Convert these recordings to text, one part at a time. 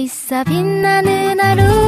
있어 빛나는 하루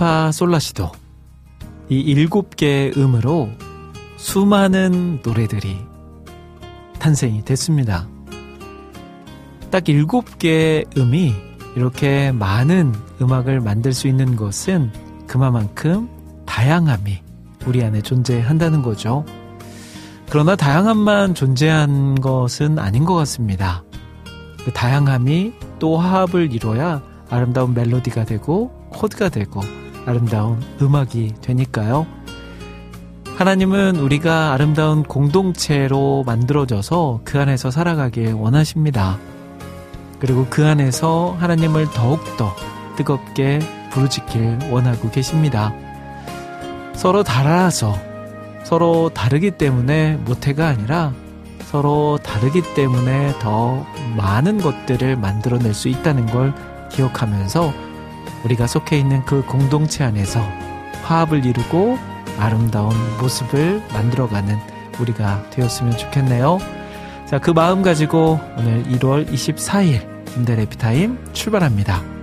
파 솔라시도 이 일곱 개의 음으로 수많은 노래들이 탄생이 됐습니다. 딱 일곱 개의 음이 이렇게 많은 음악을 만들 수 있는 것은 그만큼 다양함이 우리 안에 존재한다는 거죠. 그러나 다양함만 존재한 것은 아닌 것 같습니다. 그 다양함이 또 화합을 이뤄야 아름다운 멜로디가 되고 코드가 되고 아름다운 음악이 되니까요. 하나님은 우리가 아름다운 공동체로 만들어져서 그 안에서 살아가길 원하십니다. 그리고 그 안에서 하나님을 더욱더 뜨겁게 부르짖길 원하고 계십니다. 서로 달아서 서로 다르기 때문에 모태가 아니라 서로 다르기 때문에 더 많은 것들을 만들어낼 수 있다는 걸 기억하면서 우리가 속해 있는 그 공동체 안에서 화합을 이루고 아름다운 모습을 만들어가는 우리가 되었으면 좋겠네요. 자, 그 마음 가지고 오늘 1월 24일 임대 레피타임 출발합니다.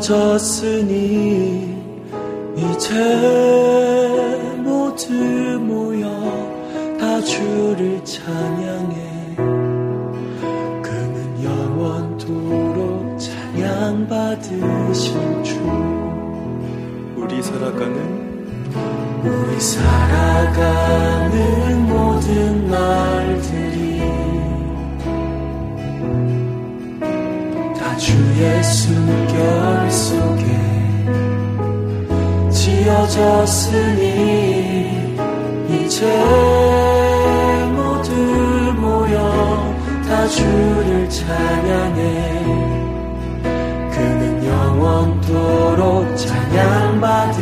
지어졌으니 이제 모두 모여 다 주를 찬양해. 그는 영원토록 찬양받으신 주. 우리 살아가는 우리 살아가는 모든 날들이 다 주의 숨결 속에 지어졌으니 이제 모두 모여 다 주를 찬양해. 그는 영원토록 찬양받으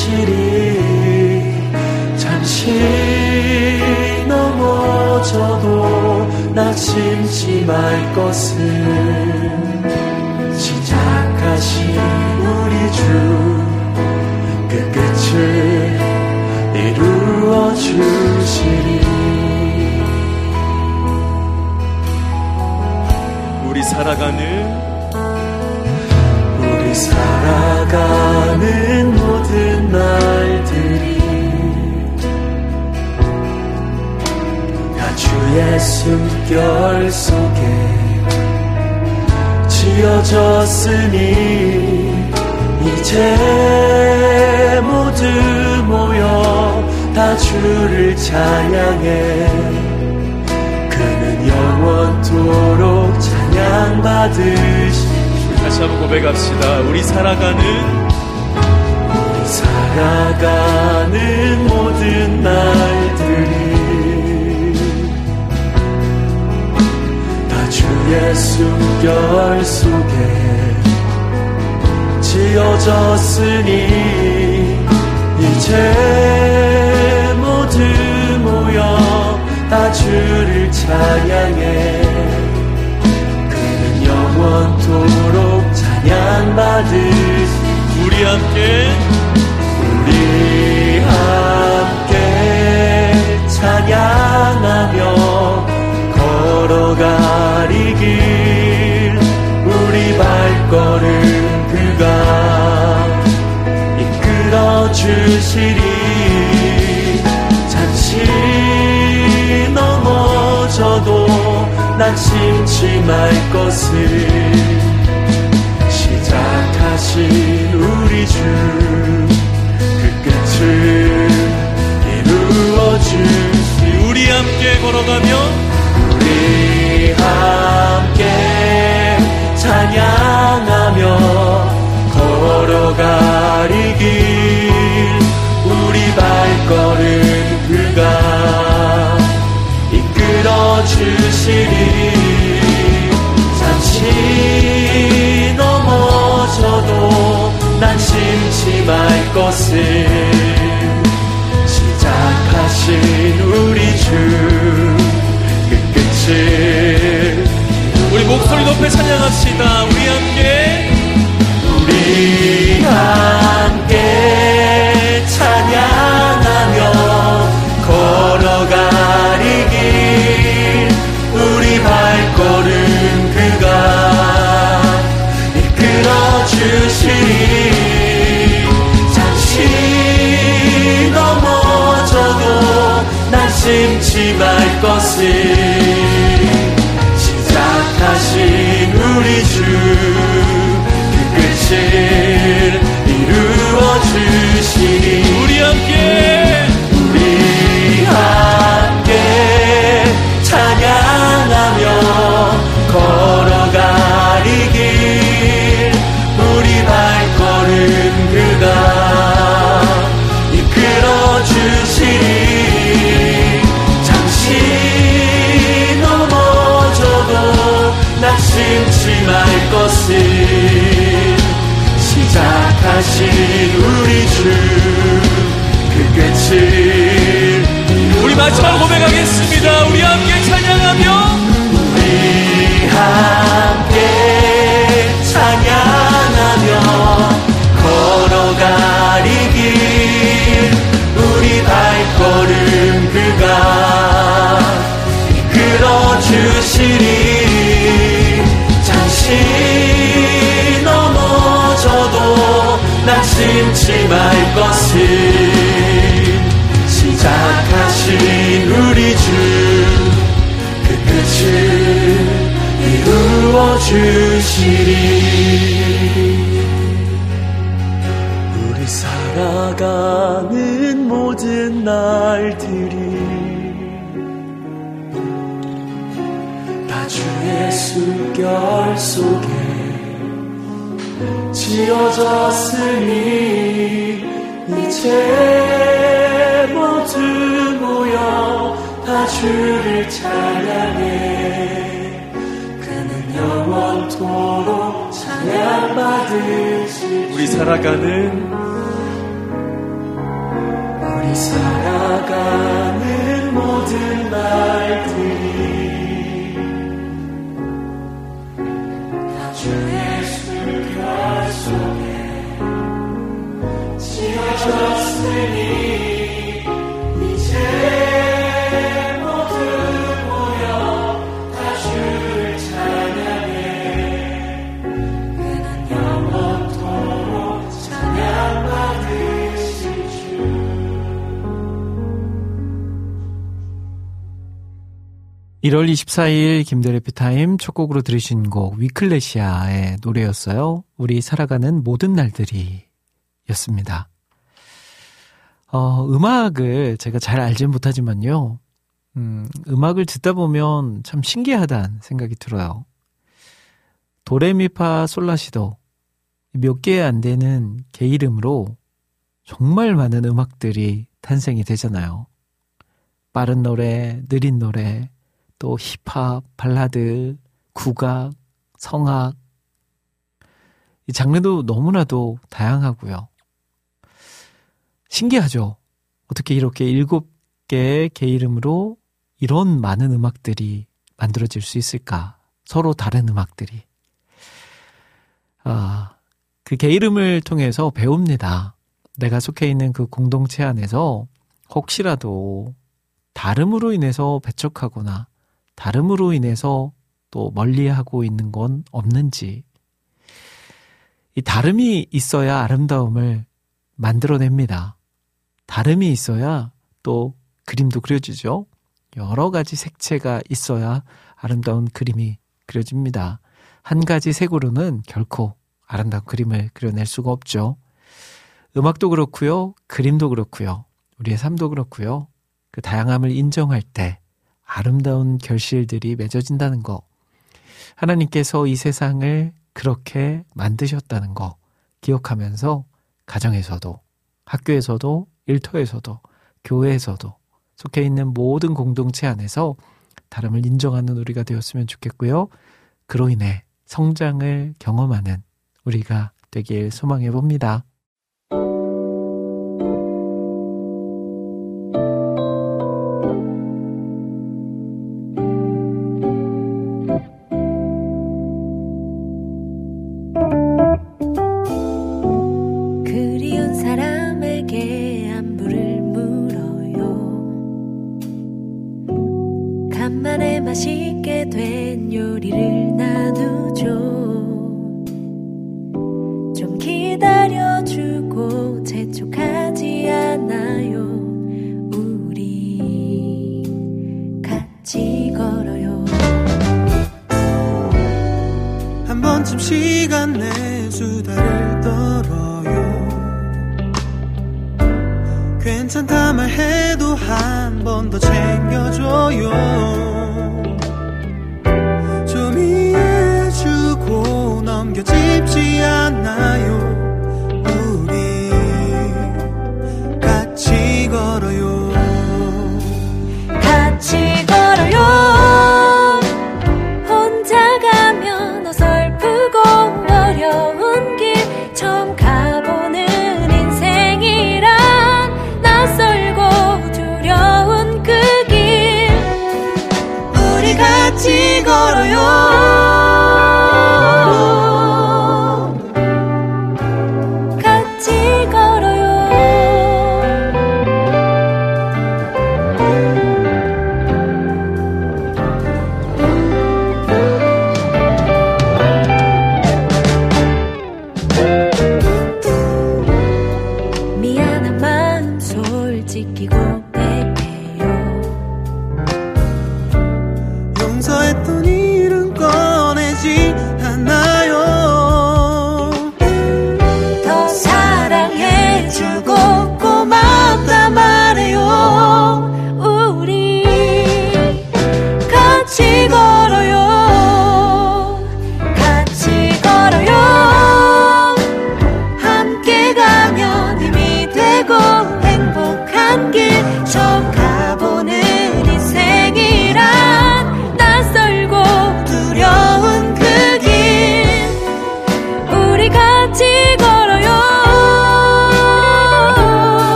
주시리 잠시 넘어져도 낙심치 말 것은 시작하신 우리 주 그 끝을 이루어 주시리. 우리 살아가는 우리 살아가는 주의 숨결 속에 지어졌으니 이제 모두 모여 다 주를 찬양해. 그는 영원토록 찬양받으시 다시 한번 고백합시다. 우리 살아가는 우리 살아가는 모든 날들이 다 주의 숨결 속에 지어졌으니 이제 모두 모여 다 주를 찬양해. 그는 영원토록 찬양받으시 우리 함께 우리 함께 찬양하며 걸어가리 길 우리 발걸음 그가 이끌어 주시리. 잠시 넘어져도 낙심치 말 것을 시작하신 우리 주 그 끝을 이루어 주시 우리 함께 걸어가며 우리 함께 찬양하며 걸어가리 길. 우리 발걸음 그가 이끌어 주시리. 잠시 넘어져도 난심치 말 것을 시작하신 우리 주그 끝을 우리 목소리 높여 찬양합시다. 우리 함께 우리 함께 우리 주 말 것을 시작하신 우리 주 그 끝을 우리 마지막 고백하겠습니다. 우리 함께 말 것을 시작하신 우리 주 그 끝을 이루어 주시리. 우리 살아가 지어졌으니 이제 모두 모여 다 주를 찬양해. 그는 영원토록 찬양받으시 우리 살아가는 1월 24일 김대래 피타임 첫 곡으로 들으신 곡 위클레시아의 노래였어요. 우리 살아가는 모든 날들이 였습니다. 어, 음악을 제가 잘 알진 못하지만요. 음, 음악을 듣다 보면 참 신기하다는 생각이 들어요. 도레미파 솔라시도 몇 개 안 되는 개 이름으로 정말 많은 음악들이 탄생이 되잖아요. 빠른 노래, 느린 노래, 또 힙합, 발라드, 국악, 성악. 이 장르도 너무나도 다양하고요. 신기하죠? 어떻게 이렇게 일곱 개의 개 이름으로 이런 많은 음악들이 만들어질 수 있을까? 서로 다른 음악들이. 아, 그 개 이름을 통해서 배웁니다. 내가 속해 있는 그 공동체 안에서 혹시라도 다름으로 인해서 배척하거나 다름으로 인해서 또 멀리하고 있는 건 없는지 이 다름이 있어야 아름다움을 만들어냅니다. 다름이 있어야 또 그림도 그려지죠. 여러 가지 색채가 있어야 아름다운 그림이 그려집니다. 한 가지 색으로는 결코 아름다운 그림을 그려낼 수가 없죠. 음악도 그렇고요. 그림도 그렇고요. 우리의 삶도 그렇고요. 그 다양함을 인정할 때 아름다운 결실들이 맺어진다는 거. 하나님께서 이 세상을 그렇게 만드셨다는 거 기억하면서 가정에서도 학교에서도 일터에서도 교회에서도 속해 있는 모든 공동체 안에서 다름을 인정하는 우리가 되었으면 좋겠고요. 그로 인해 성장을 경험하는 우리가 되길 소망해 봅니다.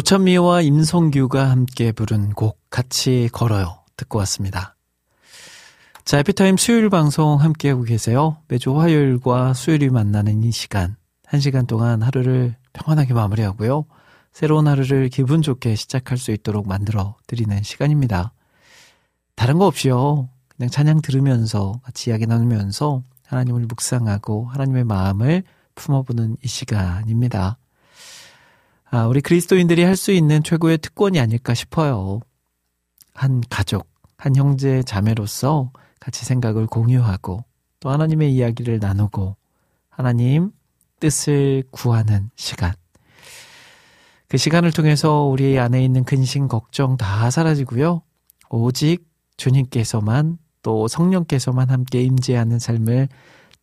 조찬미와 임성규가 함께 부른 곡 같이 걸어요 듣고 왔습니다. 자, 에피타임 수요일 방송 함께하고 계세요. 매주 화요일과 수요일이 만나는 이 시간 한 시간 동안 하루를 평안하게 마무리하고요. 새로운 하루를 기분 좋게 시작할 수 있도록 만들어 드리는 시간입니다. 다른 거 없이요. 그냥 찬양 들으면서 같이 이야기 나누면서 하나님을 묵상하고 하나님의 마음을 품어보는 이 시간입니다. 아, 우리 그리스도인들이 할 수 있는 최고의 특권이 아닐까 싶어요. 한 가족, 한 형제 자매로서 같이 생각을 공유하고 또 하나님의 이야기를 나누고 하나님 뜻을 구하는 시간. 그 시간을 통해서 우리 안에 있는 근심, 걱정 다 사라지고요. 오직 주님께서만 또 성령께서만 함께 임재하는 삶을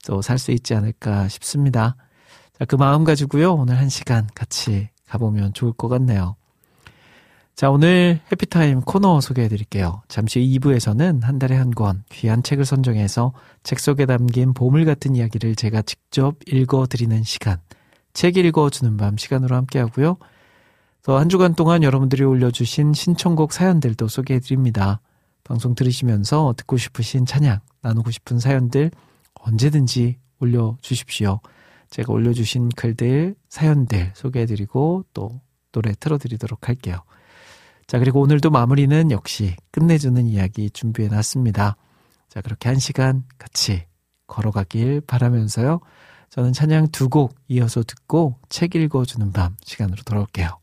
또 살 수 있지 않을까 싶습니다. 자, 그 마음 가지고요. 오늘 한 시간 같이 가보면 좋을 것 같네요. 자, 오늘 해피타임 코너 소개해 드릴게요. 잠시 2부에서는 한 달에 한 권 귀한 책을 선정해서 책 속에 담긴 보물 같은 이야기를 제가 직접 읽어 드리는 시간. 책 읽어 주는 밤 시간으로 함께 하고요. 또 한 주간 동안 여러분들이 올려주신 신청곡 사연들도 소개해 드립니다. 방송 들으시면서 듣고 싶으신 찬양, 나누고 싶은 사연들 언제든지 올려 주십시오. 제가 올려주신 글들, 사연들 소개해 드리고 또 노래 틀어드리도록 할게요. 자, 그리고 오늘도 마무리는 역시 끝내주는 이야기 준비해 놨습니다. 자, 그렇게 한 시간 같이 걸어가길 바라면서요. 저는 찬양 두 곡 이어서 듣고 책 읽어주는 밤 시간으로 돌아올게요.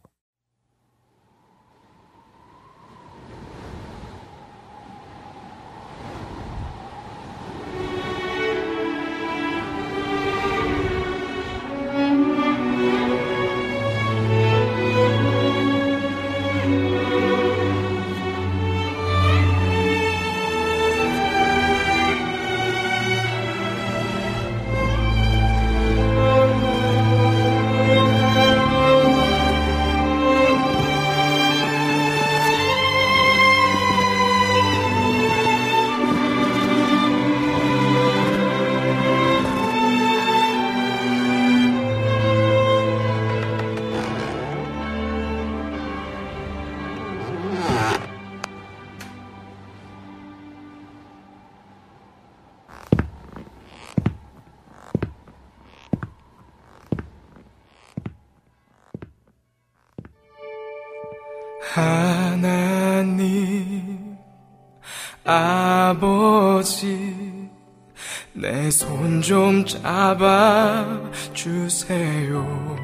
좀 잡아 주세요.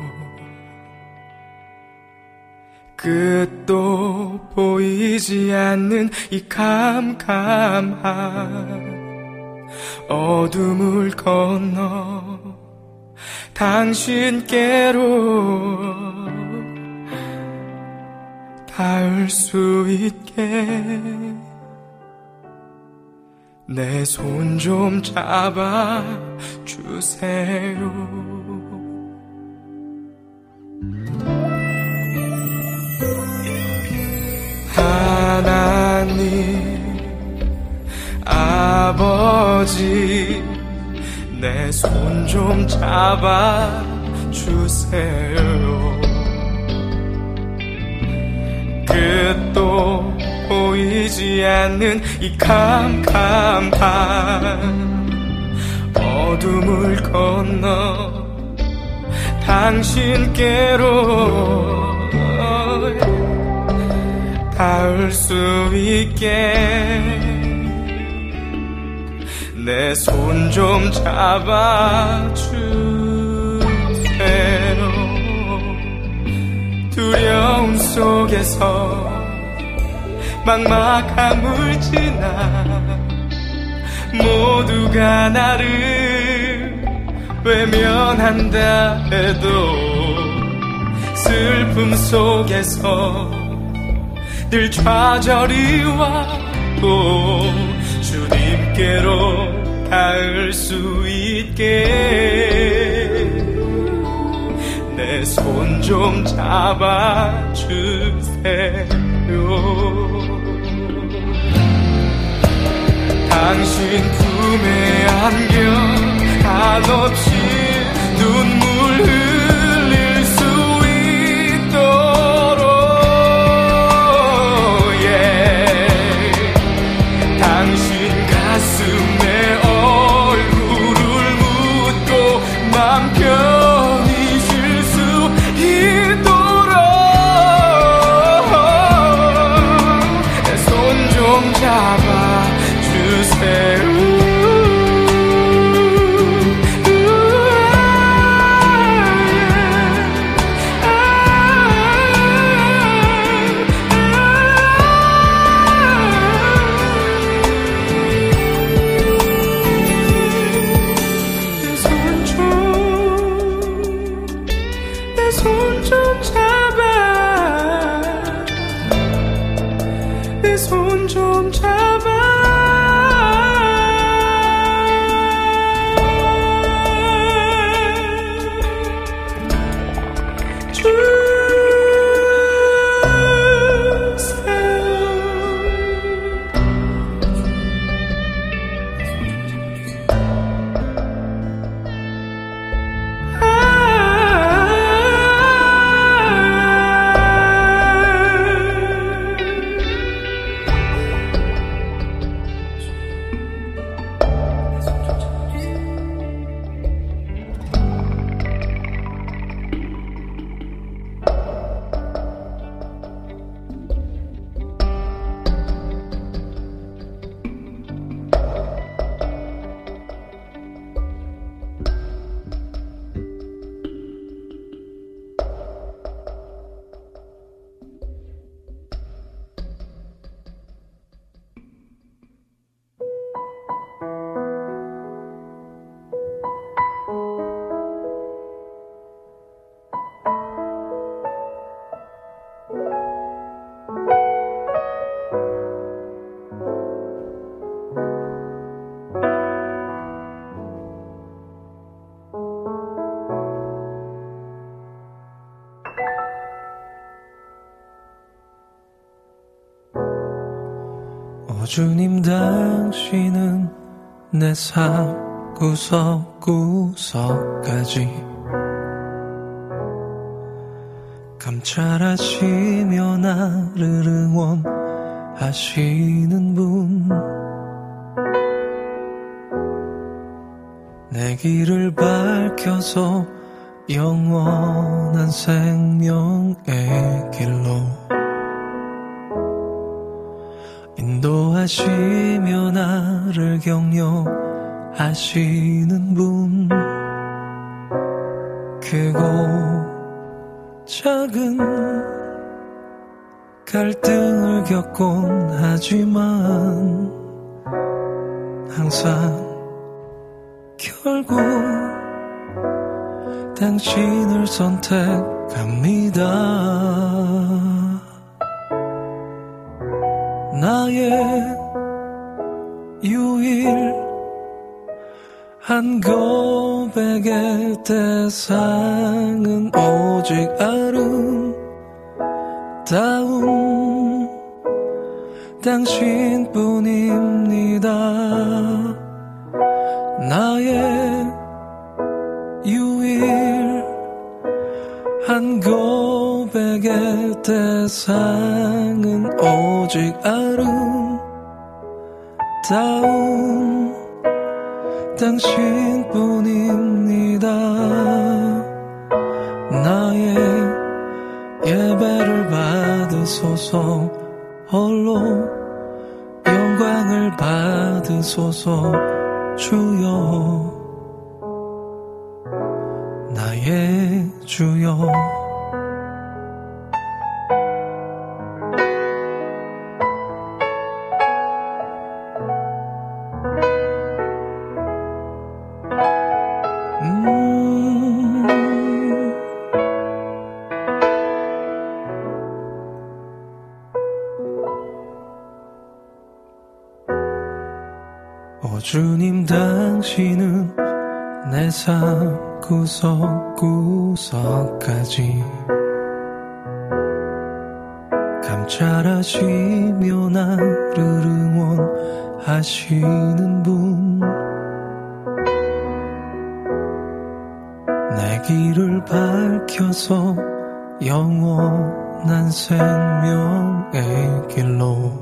끝도 보이지 않는 이 캄캄한 어둠을 건너 당신께로 닿을 수 있게 내 손 좀 잡아 주세요. 하나님 아버지 내 손 좀 잡아 주세요. 끝도 보이지 않는 이 캄캄한 어둠을 건너 당신께로 닿을 수 있게 내 손 좀 잡아 주세요. 두려움 속에서 막막함을 지나 모두가 나를 외면한다 해도 슬픔 속에서 늘 좌절이 와도 주님께로 닿을 수 있게 내 손 좀 잡아주세요. 당신 품에 안겨 한없이 눈물 주님 당신은 내 삶 구석구석까지 감찰하시며 나를 응원하시는 분. 내 길을 밝혀서 영원한 생명의 길로 인도하시며 나를 격려하시는 분 크고 작은 갈등을 겪곤 하지만 항상 결국 당신을 선택합니다. 나의 유일한 고백의 대상은 오직 아름다운 당신뿐입니다. 나의 유일한 고백의 대상은 오직 아름다운 당신뿐입니다. 나의 예배를 받으소서. 홀로 영광을 받으소서. 주여. 나의 주여 구석구석까지 감찰하시며 나를 응원하시는 분. 내 길을 밝혀서 영원한 생명의 길로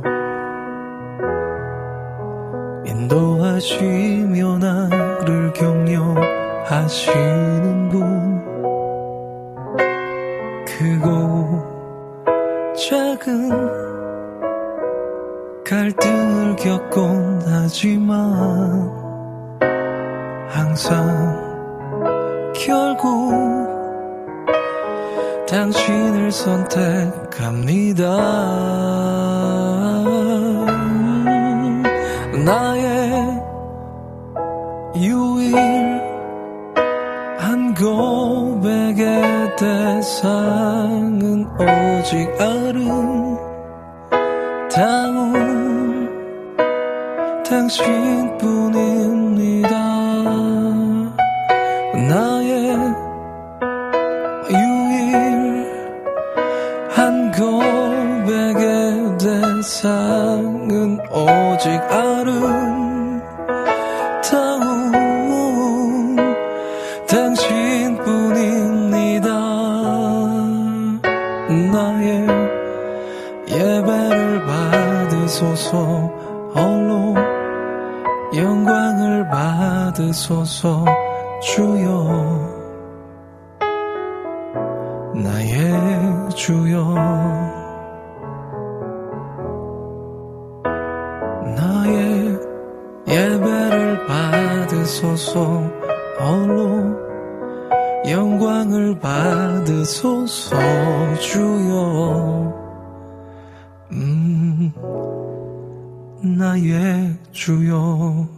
인도하시며 나를 격려 하시는 분 크고 작은 갈등을 겪곤 하지만 항상 결국 당신을 선택합니다. 나의 유일한 고백의 대상은 오직 아름다운 당신뿐입니다. 나의 유일한 고백의 대상은 오직 아름다운 받으소서 주여 나의 주여 나의 예배를 받으소서. 홀로 영광을 받으소서 주여. 음 나의 주여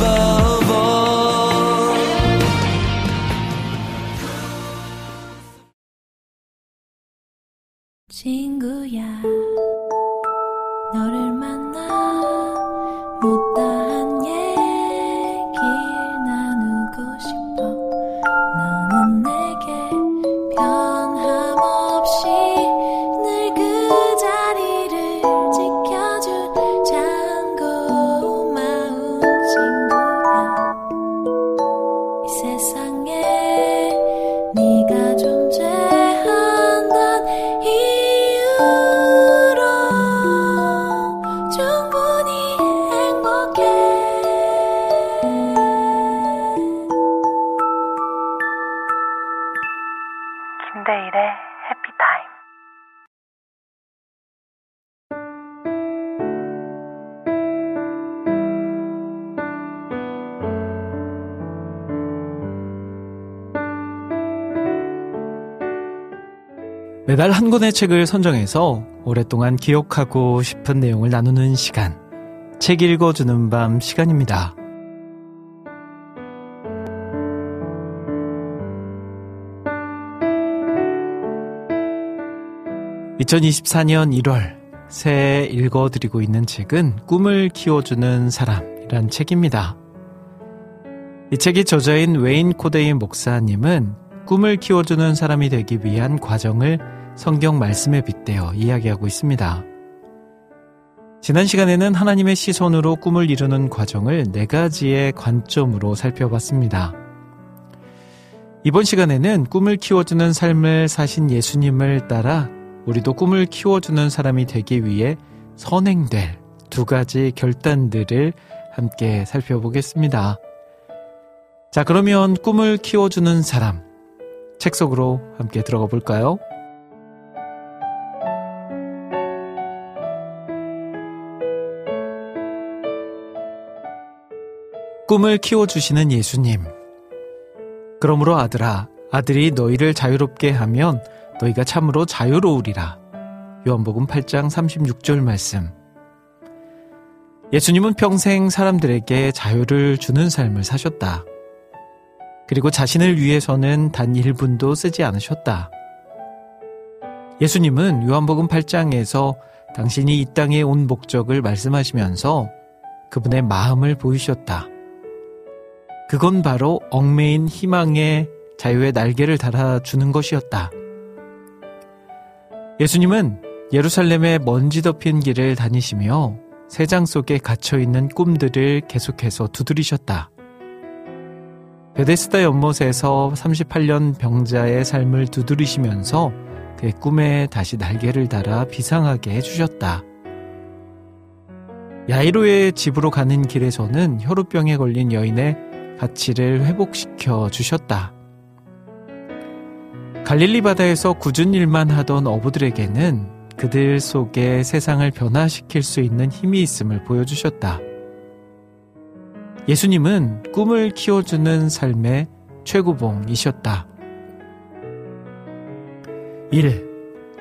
Above 달 한 권의 책을 선정해서 오랫동안 기억하고 싶은 내용을 나누는 시간. 책 읽어주는 밤 시간입니다. 2024년 1월 새해 읽어드리고 있는 책은 꿈을 키워주는 사람이란 책입니다. 이 책의 저자인 웨인 코데인 목사님은 꿈을 키워주는 사람이 되기 위한 과정을 성경 말씀에 빗대어 이야기하고 있습니다. 지난 시간에는 하나님의 시선으로 꿈을 이루는 과정을 네 가지의 관점으로 살펴봤습니다. 이번 시간에는 꿈을 키워주는 삶을 사신 예수님을 따라 우리도 꿈을 키워주는 사람이 되기 위해 선행될 두 가지 결단들을 함께 살펴보겠습니다. 자, 그러면 꿈을 키워주는 사람, 책 속으로 함께 들어가 볼까요? 꿈을 키워주시는 예수님. 그러므로 아들아, 아들이 너희를 자유롭게 하면 너희가 참으로 자유로우리라. 요한복음 8장 36절 말씀. 예수님은 평생 사람들에게 자유를 주는 삶을 사셨다. 그리고 자신을 위해서는 단 1분도 쓰지 않으셨다. 예수님은 요한복음 8장에서 당신이 이 땅에 온 목적을 말씀하시면서 그분의 마음을 보이셨다. 그건 바로 얽매인 희망의 자유의 날개를 달아주는 것이었다. 예수님은 예루살렘의 먼지 덮인 길을 다니시며 세장 속에 갇혀있는 꿈들을 계속해서 두드리셨다. 베데스다 연못에서 38년 병자의 삶을 두드리시면서 그의 꿈에 다시 날개를 달아 비상하게 해주셨다. 야이로의 집으로 가는 길에서는 혈우병에 걸린 여인의 가치를 회복시켜 주셨다. 갈릴리 바다에서 굳은 일만 하던 어부들에게는 그들 속에 세상을 변화시킬 수 있는 힘이 있음을 보여주셨다. 예수님은 꿈을 키워주는 삶의 최고봉이셨다. 1.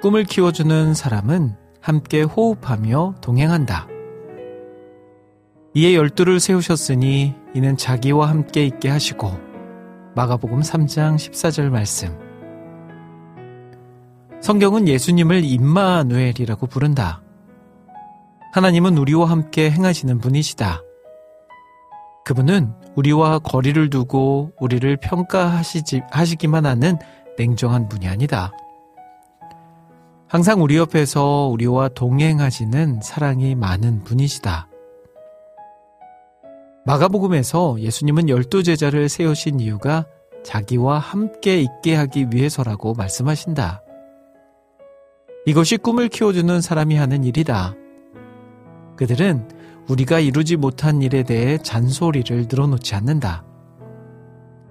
꿈을 키워주는 사람은 함께 호흡하며 동행한다. 이에 열두를 세우셨으니 이는 자기와 함께 있게 하시고 마가복음 3장 14절 말씀 성경은 예수님을 임마누엘이라고 부른다. 하나님은 우리와 함께 행하시는 분이시다. 그분은 우리와 거리를 두고 우리를 평가하시지, 하시기만 하는 냉정한 분이 아니다. 항상 우리 옆에서 우리와 동행하시는 사랑이 많은 분이시다. 마가복음에서 예수님은 열두 제자를 세우신 이유가 자기와 함께 있게 하기 위해서라고 말씀하신다. 이것이 꿈을 키워주는 사람이 하는 일이다. 그들은 우리가 이루지 못한 일에 대해 잔소리를 늘어놓지 않는다.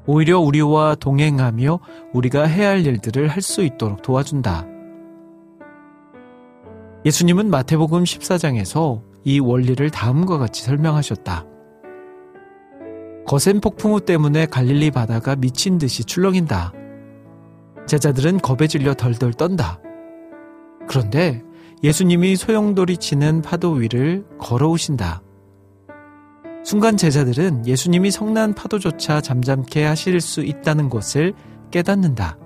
오히려 우리와 동행하며 우리가 해야 할 일들을 할 수 있도록 도와준다. 예수님은 마태복음 14장에서 이 원리를 다음과 같이 설명하셨다. 거센 폭풍우 때문에 갈릴리 바다가 미친 듯이 출렁인다. 제자들은 겁에 질려 덜덜 떤다. 그런데 예수님이 소용돌이 치는 파도 위를 걸어오신다. 순간 제자들은 예수님이 성난 파도조차 잠잠케 하실 수 있다는 것을 깨닫는다.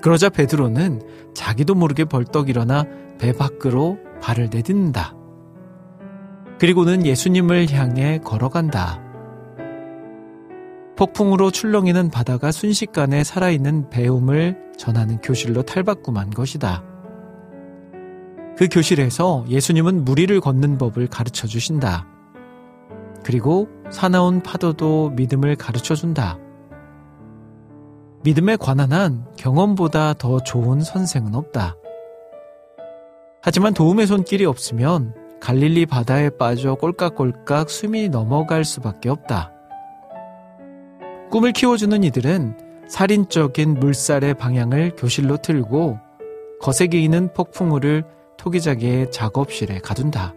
그러자 베드로는 자기도 모르게 벌떡 일어나 배 밖으로 발을 내딛는다. 그리고는 예수님을 향해 걸어간다. 폭풍으로 출렁이는 바다가 순식간에 살아있는 배움을 전하는 교실로 탈바꿈한 것이다. 그 교실에서 예수님은 무리를 걷는 법을 가르쳐 주신다. 그리고 사나운 파도도 믿음을 가르쳐 준다. 믿음에 관한 한 경험보다 더 좋은 선생은 없다. 하지만 도움의 손길이 없으면 갈릴리 바다에 빠져 꼴깍꼴깍 숨이 넘어갈 수밖에 없다. 꿈을 키워주는 이들은 살인적인 물살의 방향을 교실로 틀고 거세게 있는 폭풍우를 토기자기의 작업실에 가둔다.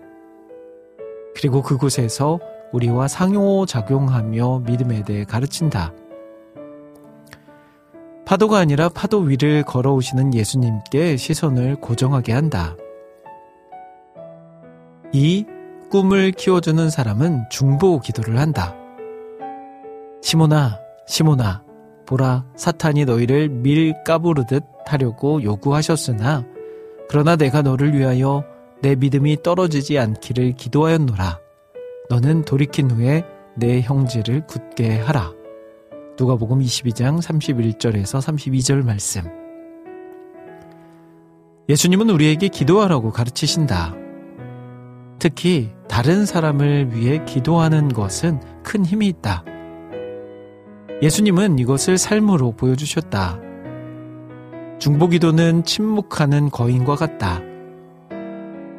그리고 그곳에서 우리와 상호작용하며 믿음에 대해 가르친다. 파도가 아니라 파도 위를 걸어오시는 예수님께 시선을 고정하게 한다. 이 꿈을 키워주는 사람은 중보 기도를 한다. 시모나, 시모나, 보라, 사탄이 너희를 밀 까부르듯 하려고 요구하셨으나, 그러나 내가 너를 위하여 내 믿음이 떨어지지 않기를 기도하였노라. 너는 돌이킨 후에 내 형제를 굳게 하라. 누가복음 22장 31절에서 32절 말씀. 예수님은 우리에게 기도하라고 가르치신다. 특히 다른 사람을 위해 기도하는 것은 큰 힘이 있다. 예수님은 이것을 삶으로 보여주셨다. 중보기도는 침묵하는 거인과 같다.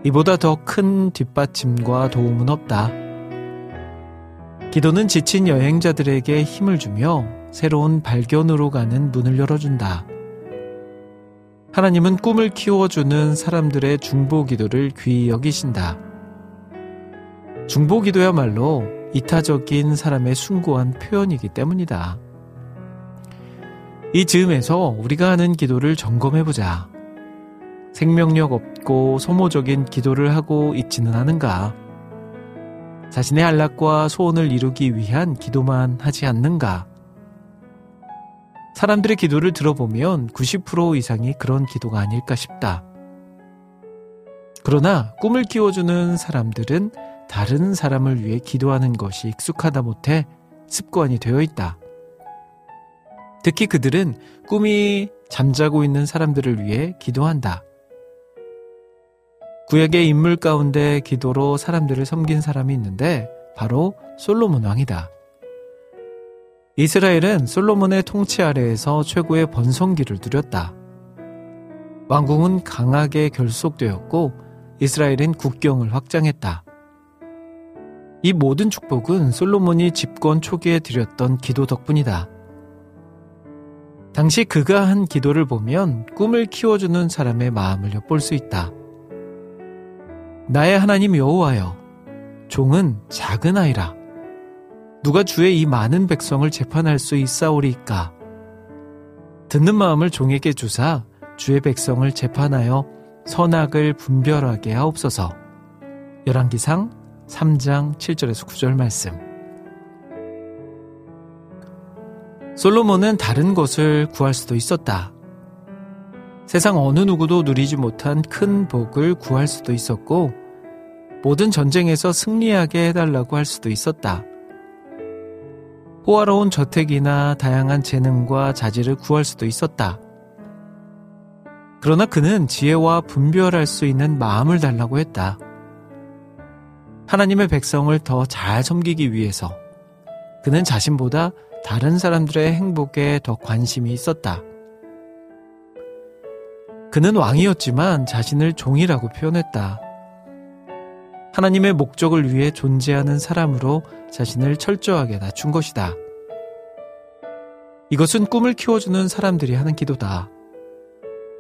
이보다 더 큰 뒷받침과 도움은 없다. 기도는 지친 여행자들에게 힘을 주며 새로운 발견으로 가는 문을 열어준다. 하나님은 꿈을 키워주는 사람들의 중보 기도를 귀히 여기신다. 중보기도야말로 이타적인 사람의 숭고한 표현이기 때문이다. 이 즈음에서 우리가 하는 기도를 점검해보자. 생명력 없고 소모적인 기도를 하고 있지는 않은가? 자신의 안락과 소원을 이루기 위한 기도만 하지 않는가? 사람들의 기도를 들어보면 90% 이상이 그런 기도가 아닐까 싶다. 그러나 꿈을 키워주는 사람들은 다른 사람을 위해 기도하는 것이 익숙하다 못해 습관이 되어 있다. 특히 그들은 꿈이 잠자고 있는 사람들을 위해 기도한다. 구약의 인물 가운데 기도로 사람들을 섬긴 사람이 있는데 바로 솔로몬 왕이다. 이스라엘은 솔로몬의 통치 아래에서 최고의 번성기를 누렸다. 왕궁은 강하게 결속되었고 이스라엘은 국경을 확장했다. 이 모든 축복은 솔로몬이 집권 초기에 드렸던 기도 덕분이다. 당시 그가 한 기도를 보면 꿈을 키워주는 사람의 마음을 엿볼 수 있다. 나의 하나님 여호와여, 종은 작은 아이라. 누가 주의 이 많은 백성을 재판할 수 있사오리까? 듣는 마음을 종에게 주사 주의 백성을 재판하여 선악을 분별하게 하옵소서. 열왕기상 3장 7절에서 9절 말씀. 솔로몬은 다른 것을 구할 수도 있었다. 세상 어느 누구도 누리지 못한 큰 복을 구할 수도 있었고, 모든 전쟁에서 승리하게 해달라고 할 수도 있었다. 호화로운 저택이나 다양한 재능과 자질을 구할 수도 있었다. 그러나 그는 지혜와 분별할 수 있는 마음을 달라고 했다. 하나님의 백성을 더 잘 섬기기 위해서 그는 자신보다 다른 사람들의 행복에 더 관심이 있었다. 그는 왕이었지만 자신을 종이라고 표현했다. 하나님의 목적을 위해 존재하는 사람으로 자신을 철저하게 낮춘 것이다. 이것은 꿈을 키워주는 사람들이 하는 기도다.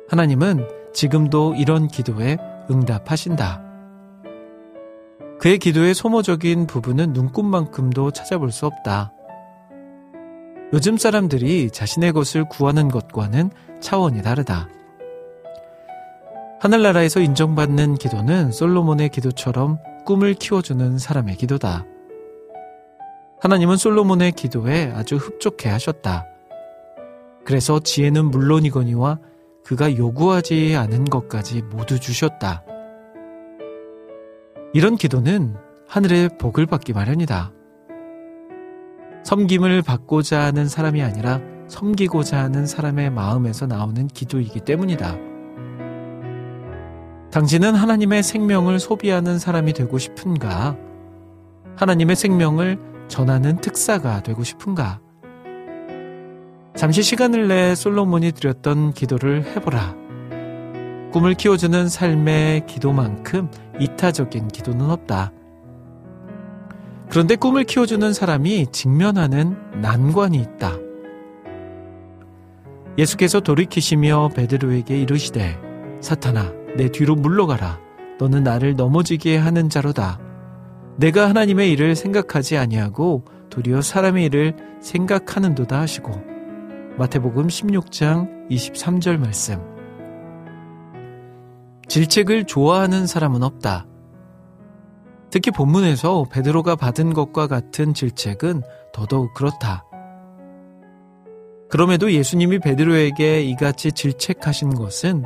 하나님은 지금도 이런 기도에 응답하신다. 그의 기도의 소모적인 부분은 눈꽃만큼도 찾아볼 수 없다. 요즘 사람들이 자신의 것을 구하는 것과는 차원이 다르다. 하늘나라에서 인정받는 기도는 솔로몬의 기도처럼 꿈을 키워주는 사람의 기도다. 하나님은 솔로몬의 기도에 아주 흡족해 하셨다. 그래서 지혜는 물론이거니와 그가 요구하지 않은 것까지 모두 주셨다. 이런 기도는 하늘의 복을 받기 마련이다. 섬김을 받고자 하는 사람이 아니라 섬기고자 하는 사람의 마음에서 나오는 기도이기 때문이다. 당신은 하나님의 생명을 소비하는 사람이 되고 싶은가? 하나님의 생명을 전하는 특사가 되고 싶은가? 잠시 시간을 내 솔로몬이 드렸던 기도를 해보라. 꿈을 키워주는 삶의 기도만큼 이타적인 기도는 없다. 그런데 꿈을 키워주는 사람이 직면하는 난관이 있다. 예수께서 돌이키시며 베드로에게 이르시되 사탄아 내 뒤로 물러가라 너는 나를 넘어지게 하는 자로다. 내가 하나님의 일을 생각하지 아니하고 도리어 사람의 일을 생각하는도다 하시고 마태복음 16장 23절 말씀 질책을 좋아하는 사람은 없다. 특히 본문에서 베드로가 받은 것과 같은 질책은 더더욱 그렇다. 그럼에도 예수님이 베드로에게 이같이 질책하신 것은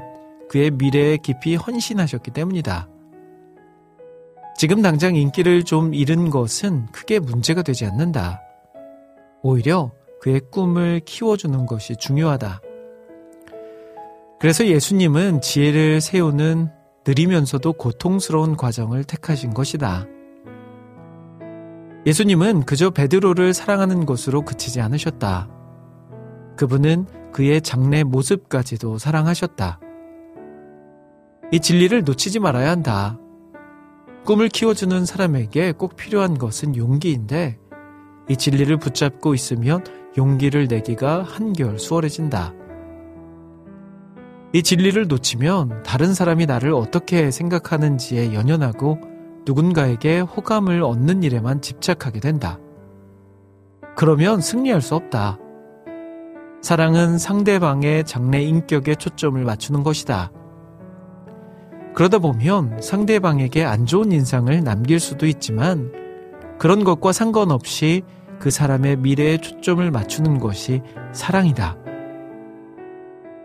그의 미래에 깊이 헌신하셨기 때문이다. 지금 당장 인기를 좀 잃은 것은 크게 문제가 되지 않는다. 오히려 그의 꿈을 키워주는 것이 중요하다. 그래서 예수님은 지혜를 세우는 느리면서도 고통스러운 과정을 택하신 것이다. 예수님은 그저 베드로를 사랑하는 것으로 그치지 않으셨다. 그분은 그의 장래 모습까지도 사랑하셨다. 이 진리를 놓치지 말아야 한다. 꿈을 키워주는 사람에게 꼭 필요한 것은 용기인데 이 진리를 붙잡고 있으면 용기를 내기가 한결 수월해진다. 이 진리를 놓치면 다른 사람이 나를 어떻게 생각하는지에 연연하고 누군가에게 호감을 얻는 일에만 집착하게 된다. 그러면 승리할 수 없다. 사랑은 상대방의 장래 인격에 초점을 맞추는 것이다. 그러다 보면 상대방에게 안 좋은 인상을 남길 수도 있지만 그런 것과 상관없이 그 사람의 미래에 초점을 맞추는 것이 사랑이다.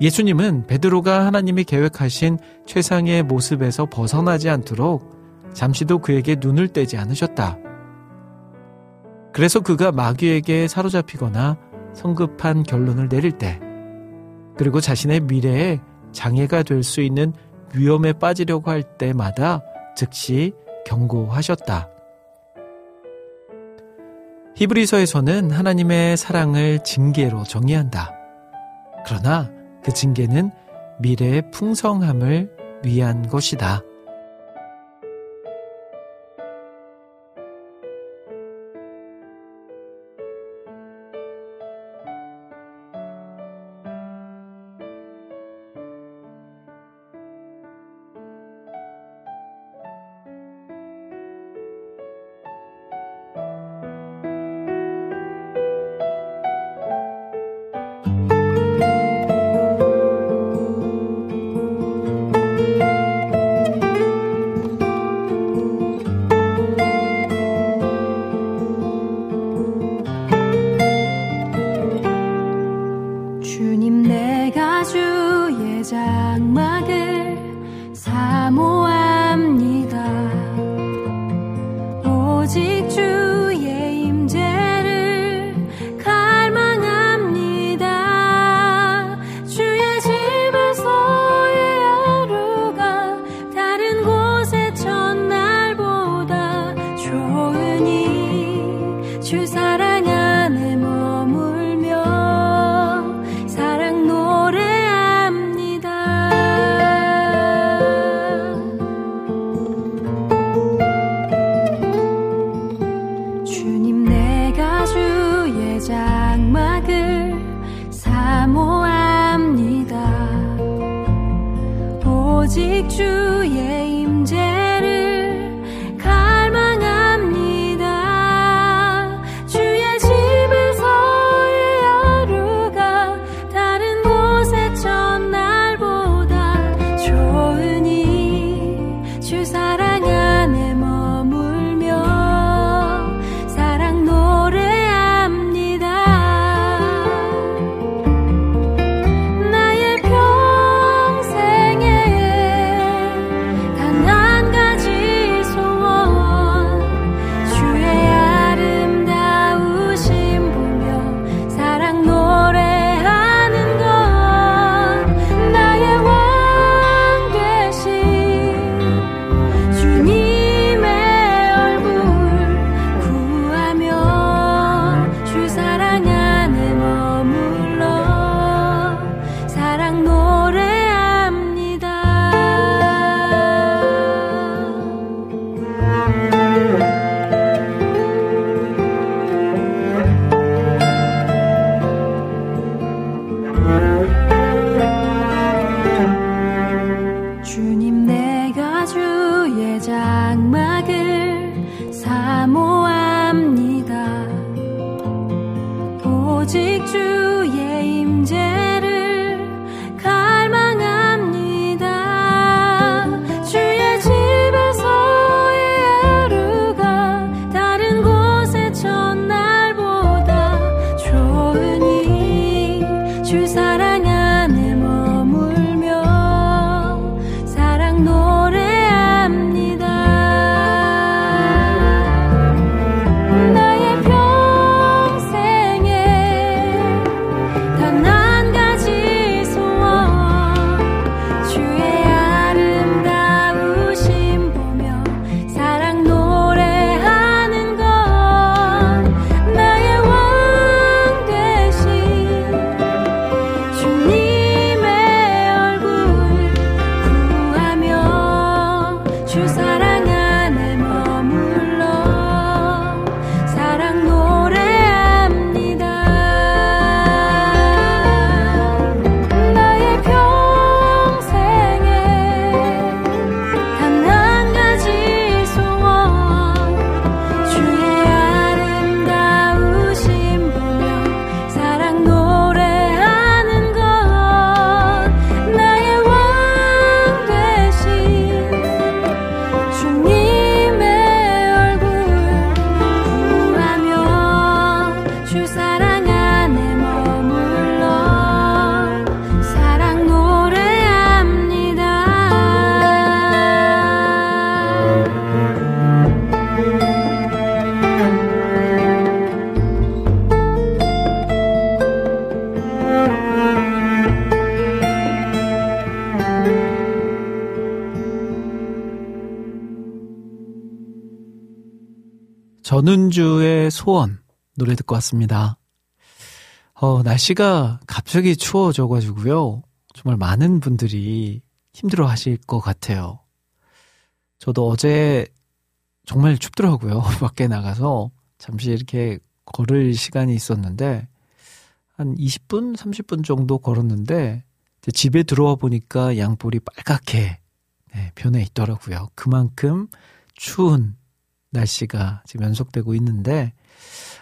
예수님은 베드로가 하나님이 계획하신 최상의 모습에서 벗어나지 않도록 잠시도 그에게 눈을 떼지 않으셨다. 그래서 그가 마귀에게 사로잡히거나 성급한 결론을 내릴 때, 그리고 자신의 미래에 장애가 될 수 있는 위험에 빠지려고 할 때마다 즉시 경고하셨다. 히브리서에서는 하나님의 사랑을 징계로 정의한다. 그러나 그 징계는 미래의 풍성함을 위한 것이다. 전운주의 소원 노래 듣고 왔습니다. 어, 날씨가 갑자기 추워져가지고요. 정말 많은 분들이 힘들어 하실 것 같아요. 저도 어제 정말 춥더라고요. 밖에 나가서 잠시 이렇게 걸을 시간이 있었는데 한 20분, 30분 정도 걸었는데 집에 들어와 보니까 양볼이 빨갛게 네, 변해 있더라고요. 그만큼 추운 날씨가 지금 연속되고 있는데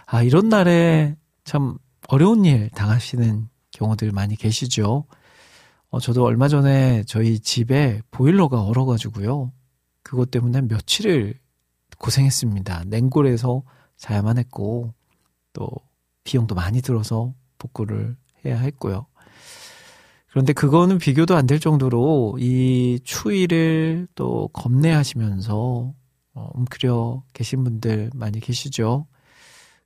아 이런 날에 참 어려운 일 당하시는 경우들 많이 계시죠. 어, 저도 얼마 전에 저희 집에 보일러가 얼어가지고요. 그것 때문에 며칠을 고생했습니다. 냉골에서 자야만 했고, 또 비용도 많이 들어서 복구를 해야 했고요. 그런데 그거는 비교도 안 될 정도로 이 추위를 또 겁내하시면서 어, 움크려 계신 분들 많이 계시죠.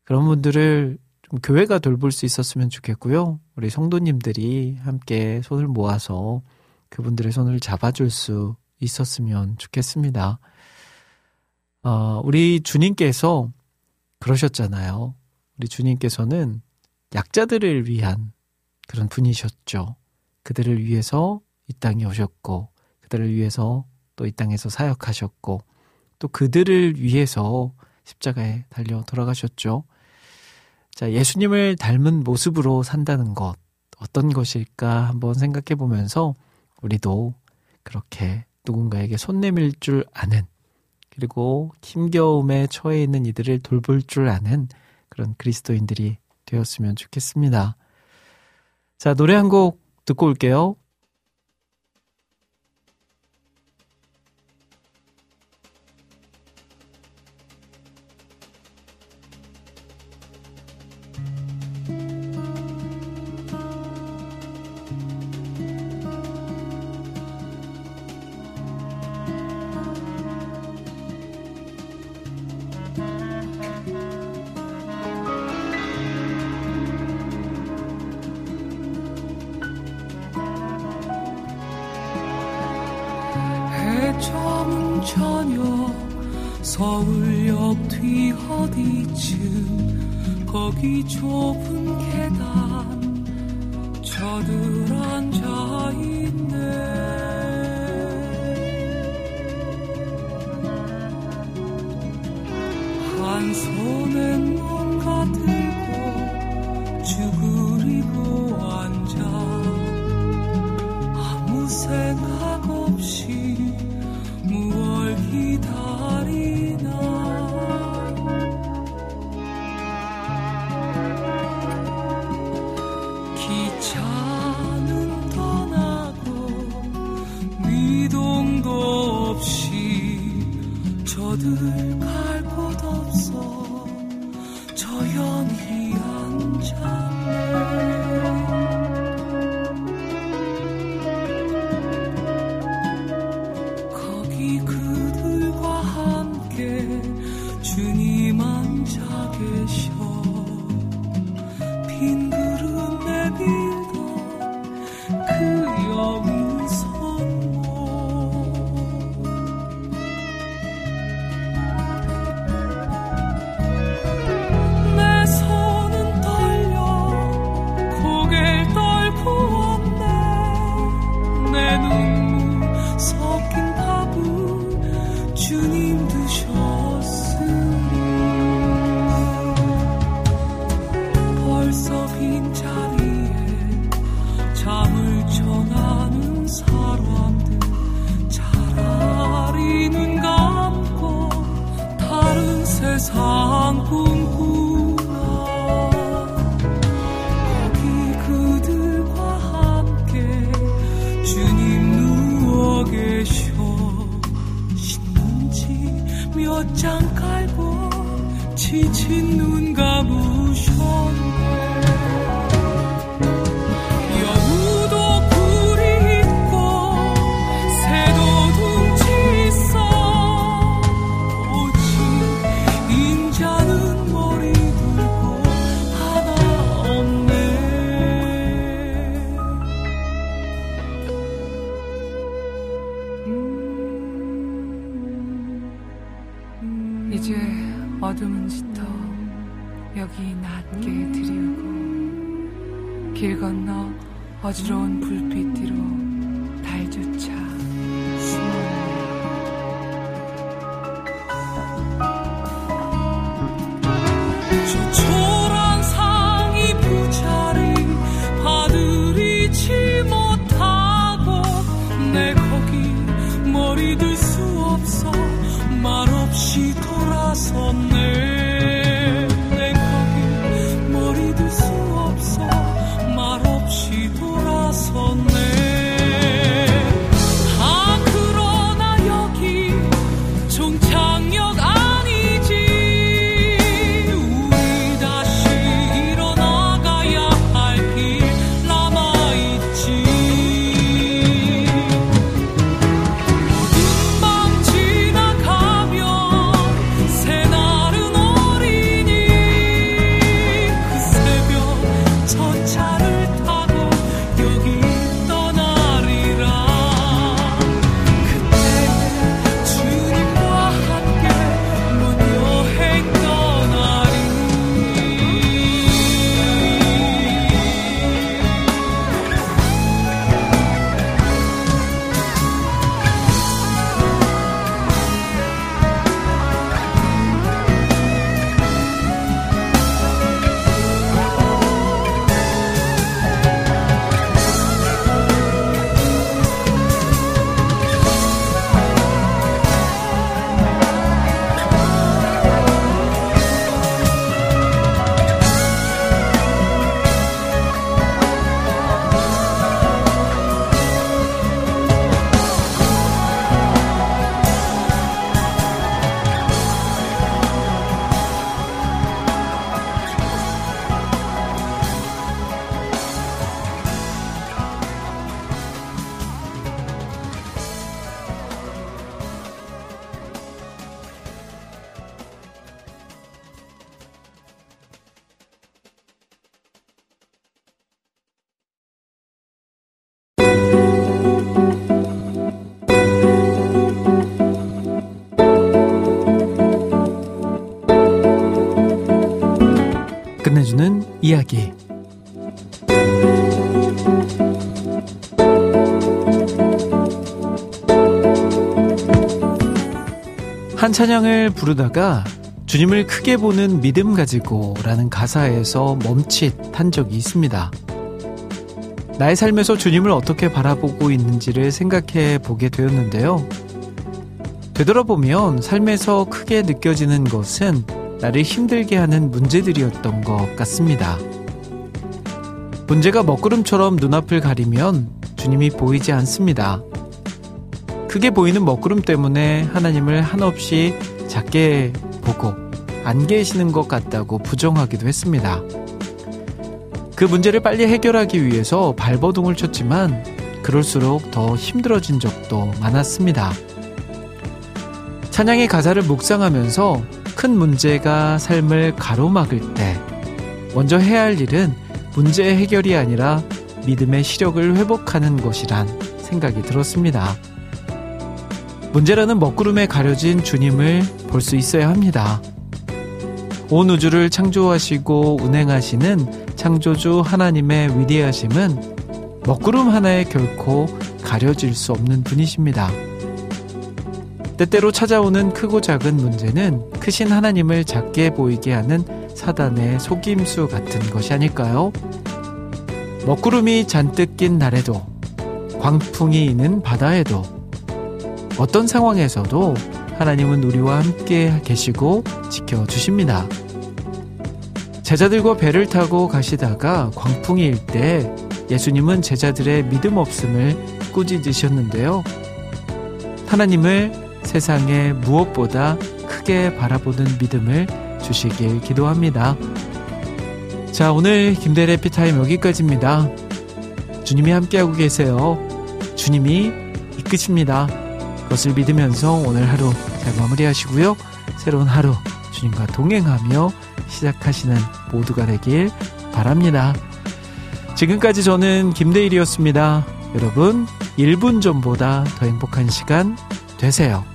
그런 분들을 좀 교회가 돌볼 수 있었으면 좋겠고요. 우리 성도님들이 함께 손을 모아서 그분들의 손을 잡아줄 수 있었으면 좋겠습니다. 어, 우리 주님께서 그러셨잖아요. 우리 주님께서는 약자들을 위한 그런 분이셨죠. 그들을 위해서 이 땅에 오셨고, 그들을 위해서 또 이 땅에서 사역하셨고, 또 그들을 위해서 십자가에 달려 돌아가셨죠. 자, 예수님을 닮은 모습으로 산다는 것, 어떤 것일까 한번 생각해 보면서 우리도 그렇게 누군가에게 손 내밀 줄 아는, 그리고 힘겨움에 처해 있는 이들을 돌볼 줄 아는 그런 그리스도인들이 되었으면 좋겠습니다. 자, 노래 한 곡 듣고 올게요. 한 손엔 뭔가 들 이야기. 한 찬양을 부르다가 주님을 크게 보는 믿음 가지고 라는 가사에서 멈칫한 적이 있습니다. 나의 삶에서 주님을 어떻게 바라보고 있는지를 생각해 보게 되었는데요. 되돌아보면 삶에서 크게 느껴지는 것은 나를 힘들게 하는 문제들이었던 것 같습니다. 문제가 먹구름처럼 눈앞을 가리면 주님이 보이지 않습니다. 크게 보이는 먹구름 때문에 하나님을 한없이 작게 보고 안 계시는 것 같다고 부정하기도 했습니다. 그 문제를 빨리 해결하기 위해서 발버둥을 쳤지만 그럴수록 더 힘들어진 적도 많았습니다. 찬양의 가사를 묵상하면서 큰 문제가 삶을 가로막을 때 먼저 해야 할 일은 문제 해결이 아니라 믿음의 시력을 회복하는 것이란 생각이 들었습니다. 문제라는 먹구름에 가려진 주님을 볼 수 있어야 합니다. 온 우주를 창조하시고 운행하시는 창조주 하나님의 위대하심은 먹구름 하나에 결코 가려질 수 없는 분이십니다. 때때로 찾아오는 크고 작은 문제는 크신 하나님을 작게 보이게 하는 사단의 속임수 같은 것이 아닐까요? 먹구름이 잔뜩 낀 날에도 광풍이 있는 바다에도 어떤 상황에서도 하나님은 우리와 함께 계시고 지켜주십니다. 제자들과 배를 타고 가시다가 광풍이 일 때 예수님은 제자들의 믿음 없음을 꾸짖으셨는데요. 하나님을 세상에 무엇보다 크게 바라보는 믿음을 주시길 기도합니다. 자, 오늘 김대래 피타임 여기까지입니다. 주님이 함께하고 계세요. 주님이 이끄십니다. 그것을 믿으면서 오늘 하루 잘 마무리하시고요. 새로운 하루 주님과 동행하며 시작하시는 모두가 되길 바랍니다. 지금까지 저는 김대일이었습니다. 여러분, 1분 전보다 더 행복한 시간 되세요.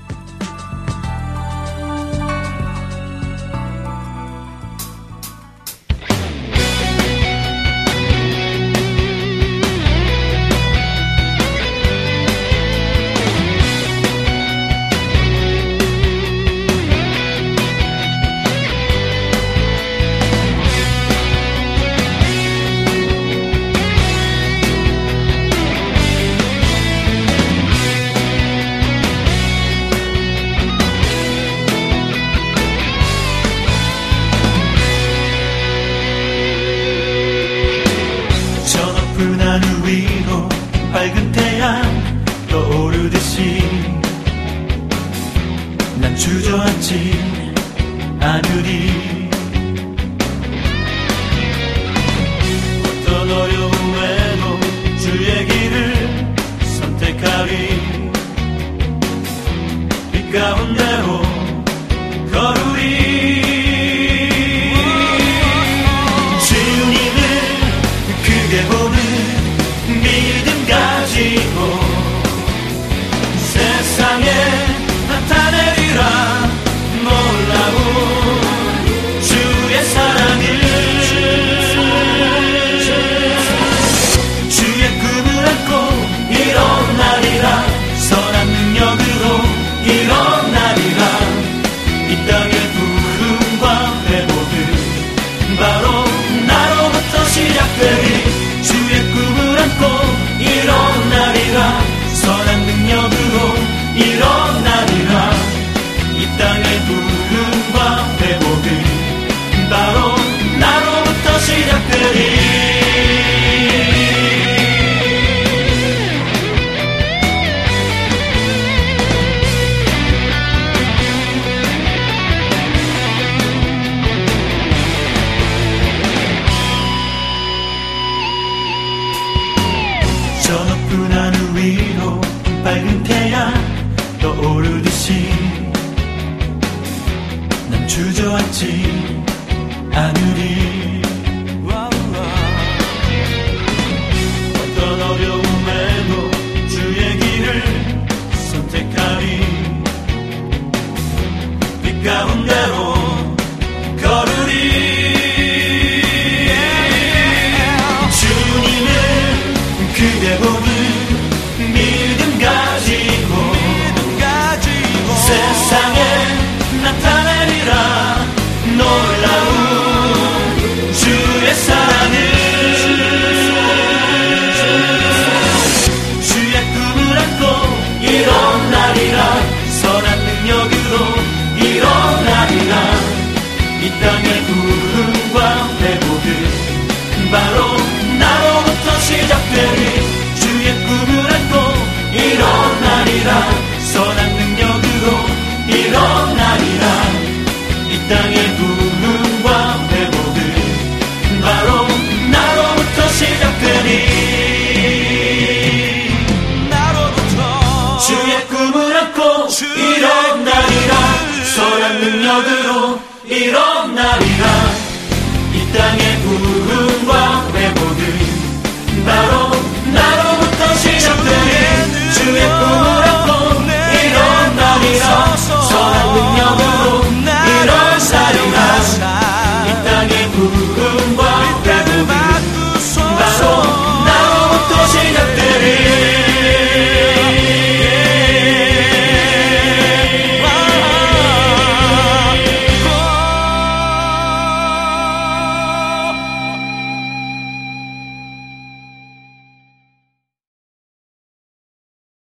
주저앉지 않으리